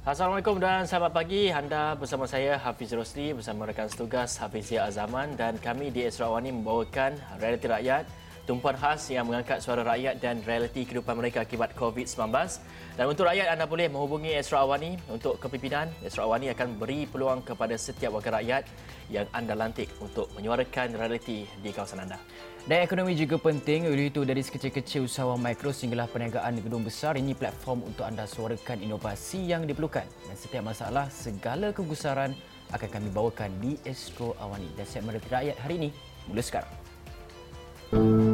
Assalamualaikum dan selamat pagi. Anda bersama saya Hafiz Rosli bersama rekan setugas Hafizia Azaman dan kami di Esra Awani membawakan realiti rakyat tumpuan khas yang mengangkat suara rakyat dan realiti kehidupan mereka akibat COVID-19. Dan untuk rakyat anda boleh menghubungi Esra Awani untuk kepimpinan. Esra Awani akan beri peluang kepada setiap warga rakyat yang anda lantik untuk menyuarakan realiti di kawasan anda. Dan ekonomi juga penting oleh itu dari sekecil-kecil usahawan mikro sehinggalah perniagaan gedung besar ini platform untuk anda suarakan inovasi yang diperlukan dan setiap masalah segala kegusaran akan kami bawakan di Astro Awani dan segmen rakyat hari ini mula sekarang.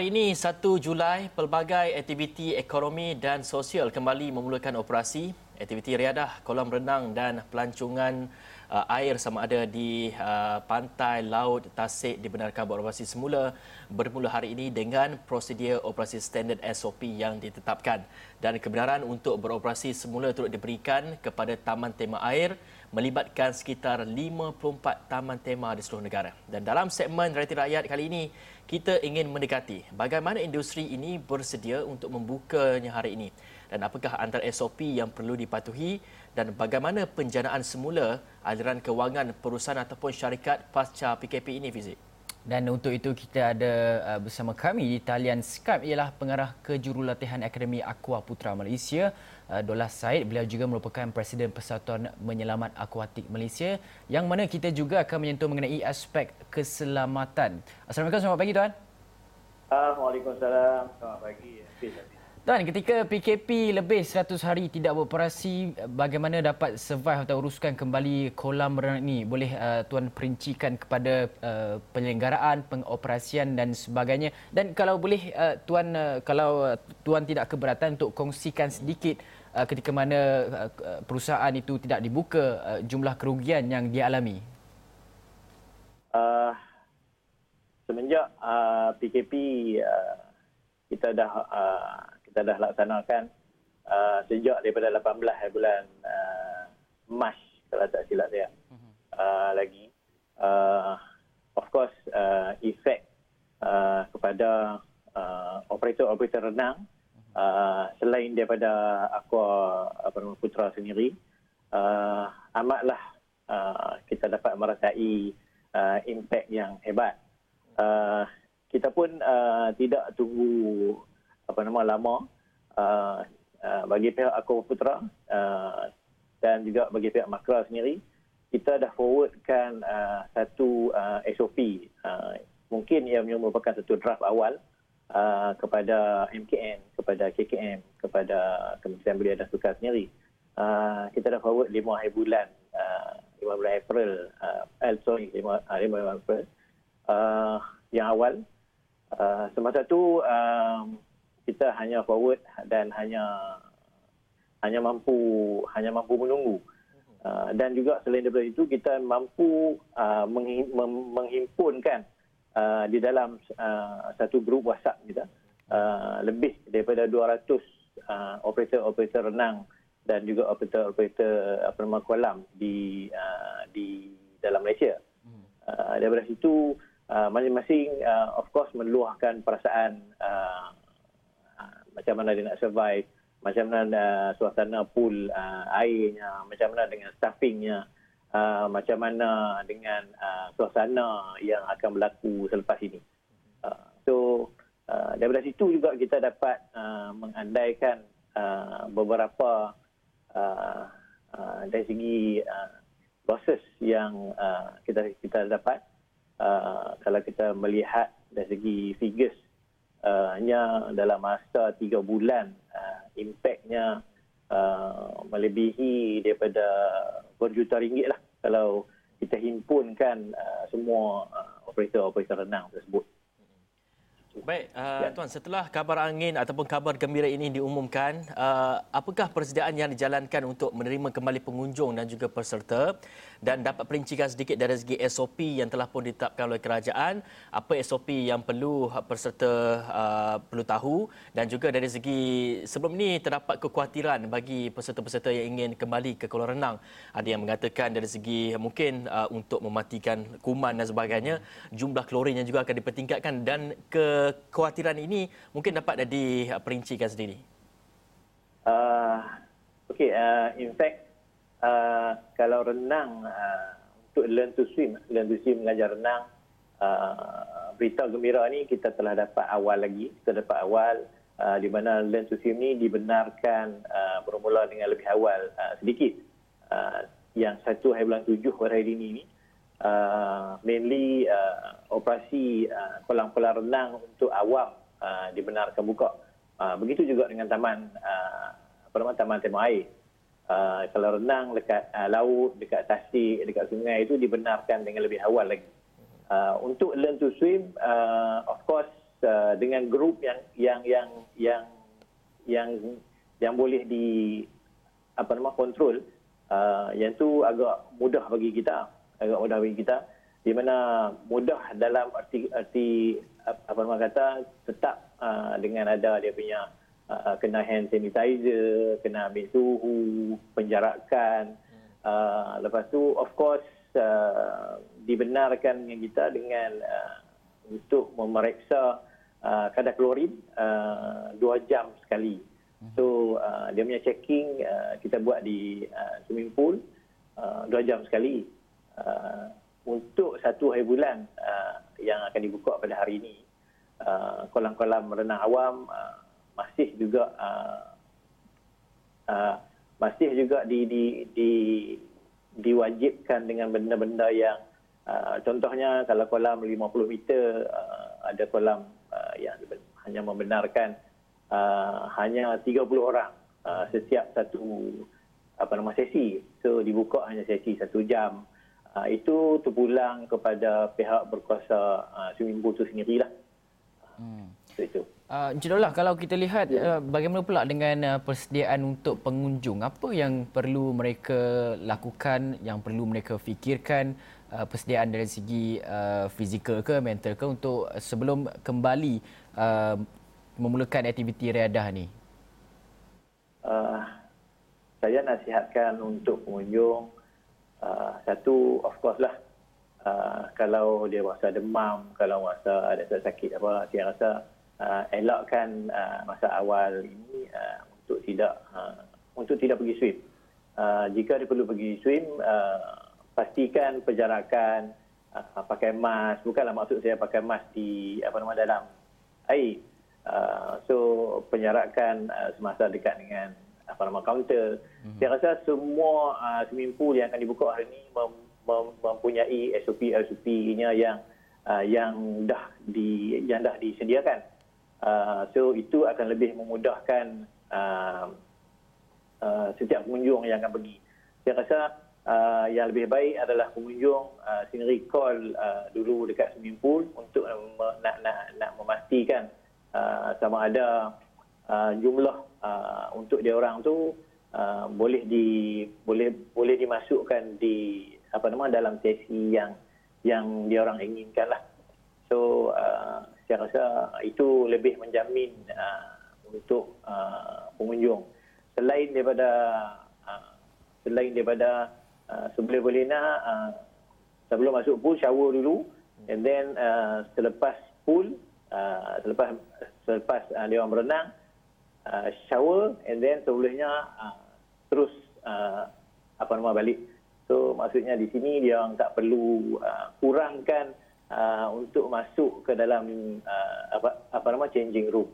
Hari ini 1 Julai, pelbagai aktiviti ekonomi dan sosial kembali memulakan operasi. Aktiviti riadah, kolam renang dan pelancongan uh, air sama ada di uh, pantai laut Tasik dibenarkan beroperasi semula bermula hari ini dengan prosedur operasi standard SOP yang ditetapkan dan kebenaran untuk beroperasi semula turut diberikan kepada taman tema air melibatkan sekitar 54 taman tema di seluruh negara. Dan dalam segmen Realiti Rakyat kali ini, kita ingin mendekati bagaimana industri ini bersedia untuk membukanya hari ini dan apakah antara SOP yang perlu dipatuhi dan bagaimana penjanaan semula aliran kewangan perusahaan ataupun syarikat pasca PKP ini Fizik? Dan untuk itu kita ada uh, bersama kami di talian Skype ialah pengarah kejurulatihan Akademi Aqua Putra Malaysia, uh, Dolas Said. Beliau juga merupakan Presiden Persatuan Menyelamat Akuatik Malaysia yang mana kita juga akan menyentuh mengenai aspek keselamatan. Assalamualaikum, selamat pagi tuan. Waalaikumsalam, selamat pagi. Tuan, ketika PKP lebih 100 hari tidak beroperasi, bagaimana dapat survive atau uruskan kembali kolam renang ini? Boleh uh, Tuan perincikan kepada uh, penyelenggaraan, pengoperasian dan sebagainya. Dan kalau boleh uh, Tuan uh, kalau uh, Tuan tidak keberatan untuk kongsikan sedikit uh, ketika mana uh, perusahaan itu tidak dibuka uh, jumlah kerugian yang dialami. Uh, semenjak uh, PKP uh, kita dah uh, kita dah laksanakan uh, sejak daripada 18 bulan uh, Mac kalau tak silap saya. Uh, lagi. Uh, of course uh, efek uh, kepada uh, operator-operator renang uh, selain daripada Aqua apa nama Putra sendiri uh, amatlah uh, kita dapat merasai uh, impact yang hebat. Uh, kita pun uh, tidak tunggu apa nama lama uh, uh, bagi pihak Aku Putra uh, dan juga bagi pihak Makra sendiri kita dah forwardkan uh, satu uh, SOP uh, mungkin ia merupakan satu draft awal uh, kepada MKN kepada KKM kepada Kementerian Belia dan Sukan sendiri. Uh, kita dah forward 5 hari bulan uh, 5 bulan April uh, eh, sorry 5, uh, 5 bulan April uh, yang awal. Uh, semasa tu um, kita hanya forward dan hanya hanya mampu hanya mampu menunggu uh, dan juga selain daripada itu kita mampu uh, menghimpunkan uh, di dalam uh, satu grup WhatsApp kita uh, lebih daripada 200 uh, operator-operator renang dan juga operator-operator apa nama kolam di uh, di dalam Malaysia. Uh, daripada situ uh, masing-masing uh, of course meluahkan perasaan uh, macam mana dia nak survive, macam mana uh, suasana pool uh, airnya, macam mana dengan staffingnya, uh, macam mana dengan uh, suasana yang akan berlaku selepas ini. Uh, so uh, daripada situ juga kita dapat uh, mengandaikan uh, beberapa uh, uh, dari segi uh, proses yang uh, kita kita dapat uh, kalau kita melihat dari segi figures hanya dalam masa tiga bulan uh, impactnya uh, melebihi daripada berjuta ringgit lah kalau kita himpunkan uh, semua uh, operator-operator renang tersebut. Baik, uh, ya. Tuan, setelah kabar angin ataupun kabar gembira ini diumumkan, uh, apakah persediaan yang dijalankan untuk menerima kembali pengunjung dan juga peserta? Dan dapat perincikan sedikit dari segi SOP yang telah pun ditetapkan oleh kerajaan, apa SOP yang perlu peserta uh, perlu tahu dan juga dari segi sebelum ini terdapat kekhawatiran bagi peserta-peserta yang ingin kembali ke kolam renang. Ada yang mengatakan dari segi mungkin uh, untuk mematikan kuman dan sebagainya, jumlah klorin yang juga akan dipertingkatkan dan kekhawatiran ini mungkin dapat diperincikan sendiri. Uh, okay, uh, in fact, uh, kalau renang uh, untuk learn to swim, learn to swim mengajar renang, uh, berita gembira ni kita telah dapat awal lagi, kita dapat awal uh, di mana learn to swim ni dibenarkan uh, bermula dengan lebih awal uh, sedikit. Uh, yang satu hari bulan tujuh hari ini ni, uh, mainly uh, operasi uh, kolam-kolam renang untuk awam uh, dibenarkan buka. Uh, begitu juga dengan taman uh, apa nama taman tema air. Uh, kalau renang dekat uh, laut, dekat tasik, dekat sungai itu dibenarkan dengan lebih awal lagi. Uh, untuk learn to swim, uh, of course uh, dengan grup yang yang yang yang yang yang boleh di apa nama kontrol, uh, yang tu agak mudah bagi kita, agak mudah bagi kita di mana mudah dalam arti arti apa nama kata tetap uh, dengan ada dia punya uh, kena hand sanitizer, kena ambil suhu, penjarakan. Uh, lepas tu of course uh, dibenarkan dengan kita dengan uh, untuk memeriksa uh, kadar klorin uh, dua jam sekali. So uh, dia punya checking uh, kita buat di uh, swimming pool uh, dua jam sekali. Uh, untuk satu hari bulan uh, yang akan dibuka pada hari ini Uh, kolam-kolam renang awam uh, masih juga uh, uh, masih juga di, di, di, diwajibkan dengan benda-benda yang uh, contohnya kalau kolam 50 meter uh, ada kolam uh, yang hanya membenarkan uh, hanya 30 orang uh, setiap satu apa nama sesi so dibuka hanya sesi satu jam uh, itu terpulang kepada pihak berkuasa uh, swimming pool itu sendirilah Hmm. Itu. Uh, Encik Dollah, kalau kita lihat ya. uh, bagaimana pula dengan uh, persediaan untuk pengunjung, apa yang perlu mereka lakukan, yang perlu mereka fikirkan uh, persediaan dari segi uh, fizikal ke mental ke untuk sebelum kembali uh, memulakan aktiviti riadah ni? Uh, saya nasihatkan untuk pengunjung uh, satu of course lah uh, kalau dia rasa demam, kalau rasa ada sakit apa, saya rasa uh, elakkan uh, masa awal ini uh, untuk tidak uh, untuk tidak pergi swim. Uh, jika dia perlu pergi swim, uh, pastikan penjarakan, uh, pakai mask. Bukanlah maksud saya pakai mask di apa nama dalam air. Uh, so penjarakan uh, semasa dekat dengan apa nama kaunter. Mm-hmm. Saya rasa semua uh, swimming pool yang akan dibuka hari ini mem- mempunyai SOP SOP-nya yang uh, yang dah di yang dah disediakan. Uh, so itu akan lebih memudahkan uh, uh, setiap pengunjung yang akan pergi. Saya rasa uh, yang lebih baik adalah pengunjung uh, sendiri call uh, dulu dekat swimming pool untuk uh, nak nak nak memastikan uh, sama ada uh, jumlah uh, untuk dia orang tu uh, boleh di boleh boleh dimasukkan di apa nama dalam sesi yang yang dia orang inginkan lah. So uh, saya rasa itu lebih menjamin uh, untuk uh, pengunjung. Selain daripada uh, selain daripada uh, seboleh-boleh nak uh, sebelum masuk pool shower dulu and then uh, selepas pool uh, selepas selepas uh, dia orang berenang uh, shower and then sebelumnya uh, terus uh, apa nama balik So maksudnya di sini dia orang tak perlu uh, kurangkan uh, untuk masuk ke dalam uh, apa apa nama changing room.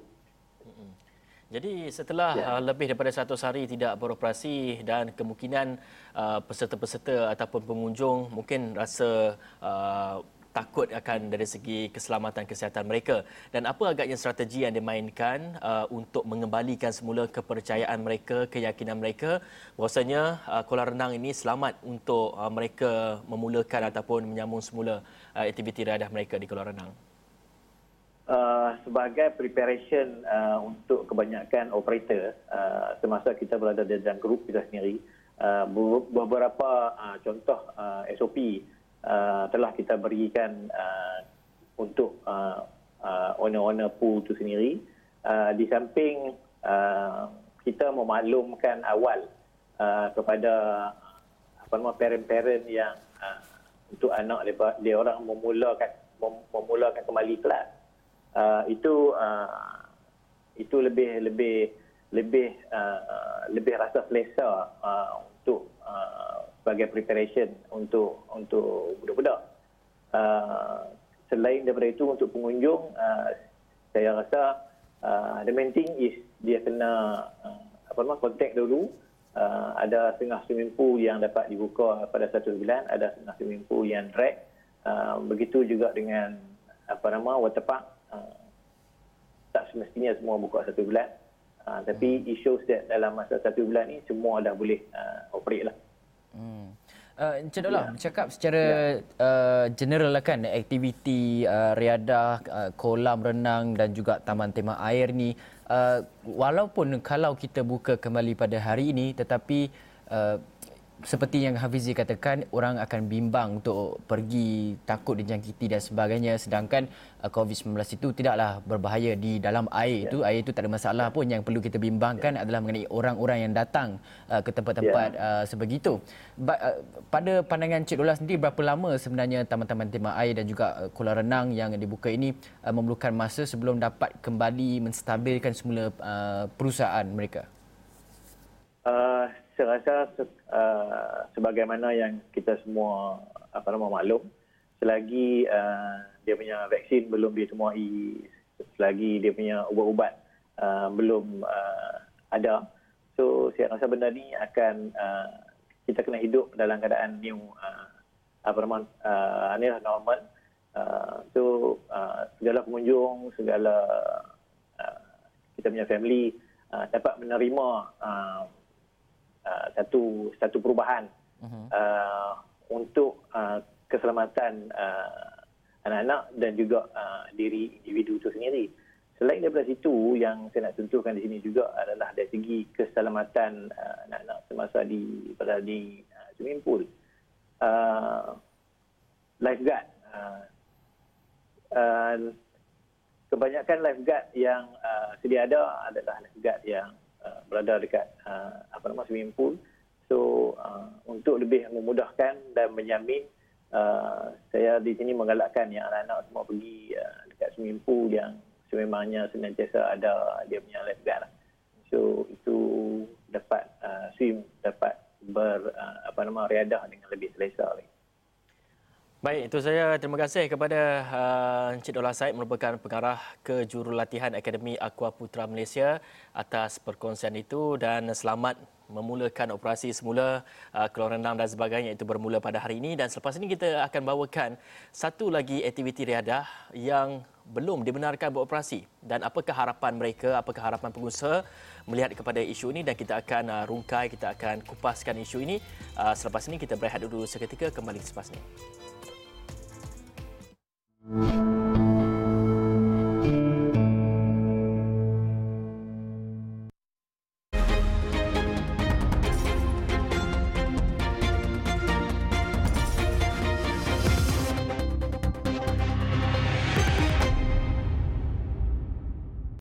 Jadi setelah ya. uh, lebih daripada satu hari tidak beroperasi dan kemungkinan uh, peserta-peserta ataupun pengunjung mungkin rasa uh, takut akan dari segi keselamatan kesihatan mereka. Dan apa agaknya strategi yang dimainkan uh, untuk mengembalikan semula kepercayaan mereka keyakinan mereka? Bahwasanya uh, kolam renang ini selamat untuk uh, mereka memulakan ataupun menyambung semula uh, aktiviti riadah mereka di kolam renang. Uh, sebagai preparation uh, untuk kebanyakan operator uh, semasa kita berada di dalam grup kita sendiri uh, beberapa uh, contoh uh, SOP uh, telah kita berikan uh, untuk uh, uh, owner-owner pool itu sendiri. Uh, di samping uh, kita memaklumkan awal uh, kepada apa nama parent-parent yang uh, untuk anak dia, dia orang memulakan memulakan kembali kelas uh, itu uh, itu lebih lebih lebih uh, lebih rasa selesa uh, untuk uh, sebagai preparation untuk untuk budak-budak. Uh, selain daripada itu untuk pengunjung uh, saya rasa uh, the main thing is dia kena uh, apa nama contact dulu uh, ada setengah swimming pool yang dapat dibuka pada satu bulan ada setengah swimming pool yang drag uh, begitu juga dengan apa nama waterpark uh, tak semestinya semua buka satu bulan uh, tapi shows that dalam masa satu bulan ni semua dah boleh uh, operate lah. Uh, Encik Dola, ya. bercakap secara ya. uh, general lah kan, aktiviti uh, riadah, uh, kolam renang dan juga taman tema air ni, uh, walaupun kalau kita buka kembali pada hari ini, tetapi uh, seperti yang Hafizi katakan orang akan bimbang untuk pergi takut dijangkiti dan sebagainya. Sedangkan uh, COVID-19 itu tidaklah berbahaya di dalam air itu air itu tak ada masalah pun. Yang perlu kita bimbangkan adalah mengenai orang-orang yang datang uh, ke tempat-tempat uh, sebegitu. Ba- uh, pada pandangan Cik Dola sendiri berapa lama sebenarnya taman-taman tema air dan juga uh, kolam renang yang dibuka ini uh, memerlukan masa sebelum dapat kembali menstabilkan semula uh, perusahaan mereka? Uh, saya rasa uh, sebagaimana yang kita semua apa nama maklum selagi uh, dia punya vaksin belum ditemuai selagi dia punya ubat-ubat uh, belum uh, ada so saya rasa benda ni akan uh, kita kena hidup dalam keadaan new uh, apa nama uh, ni lah normal. Uh, so uh, segala pengunjung segala uh, kita punya family uh, dapat menerima uh, Uh, satu satu perubahan uh-huh. uh, untuk uh, keselamatan uh, anak-anak dan juga uh, diri individu itu sendiri. Selain daripada situ, yang saya nak tentukan di sini juga adalah dari segi keselamatan uh, anak-anak semasa di pada di uh, swimming pool. Uh, lifeguard. Uh, uh, kebanyakan lifeguard yang uh, sedia ada adalah lifeguard yang Uh, berada dekat uh, apa nama swimming pool. So uh, untuk lebih memudahkan dan menjamin uh, saya di sini menggalakkan yang anak-anak semua pergi uh, dekat swimming pool yang sememangnya senantiasa ada dia punya lifeguard. So itu dapat uh, swim dapat ber uh, apa nama riadah dengan lebih selesa lagi. Baik, itu saya terima kasih kepada uh, Encik Dola Said merupakan pengarah kejurulatihan Akademi Aqua Putra Malaysia atas perkongsian itu dan selamat memulakan operasi semula uh, keluar renang dan sebagainya itu bermula pada hari ini dan selepas ini kita akan bawakan satu lagi aktiviti riadah yang belum dibenarkan beroperasi dan apakah harapan mereka, apakah harapan pengusaha melihat kepada isu ini dan kita akan uh, rungkai, kita akan kupaskan isu ini. Uh, selepas ini kita berehat dulu seketika kembali selepas ini.